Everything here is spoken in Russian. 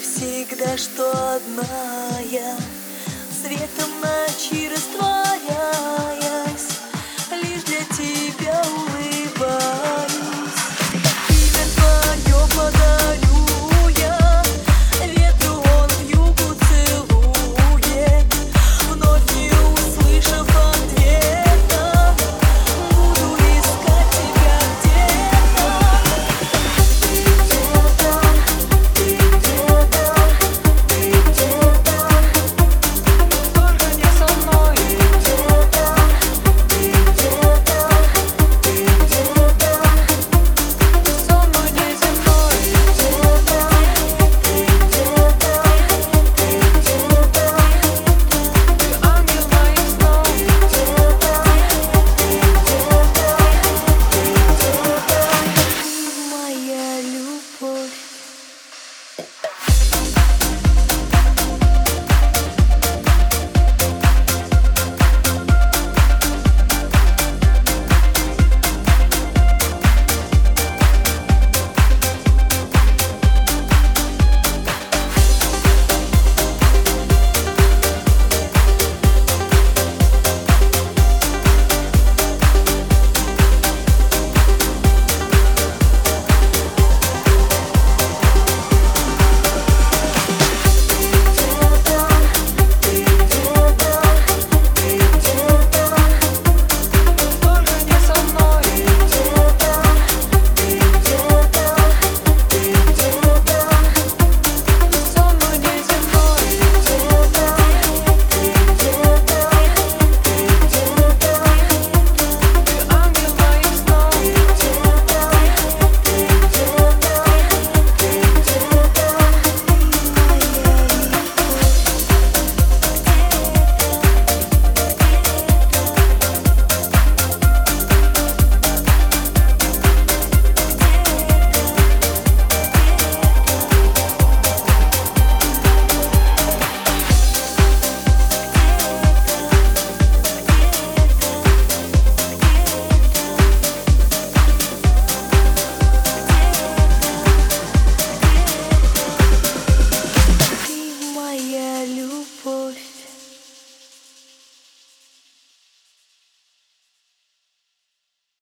всегда, что одна я. Светом ночи раствор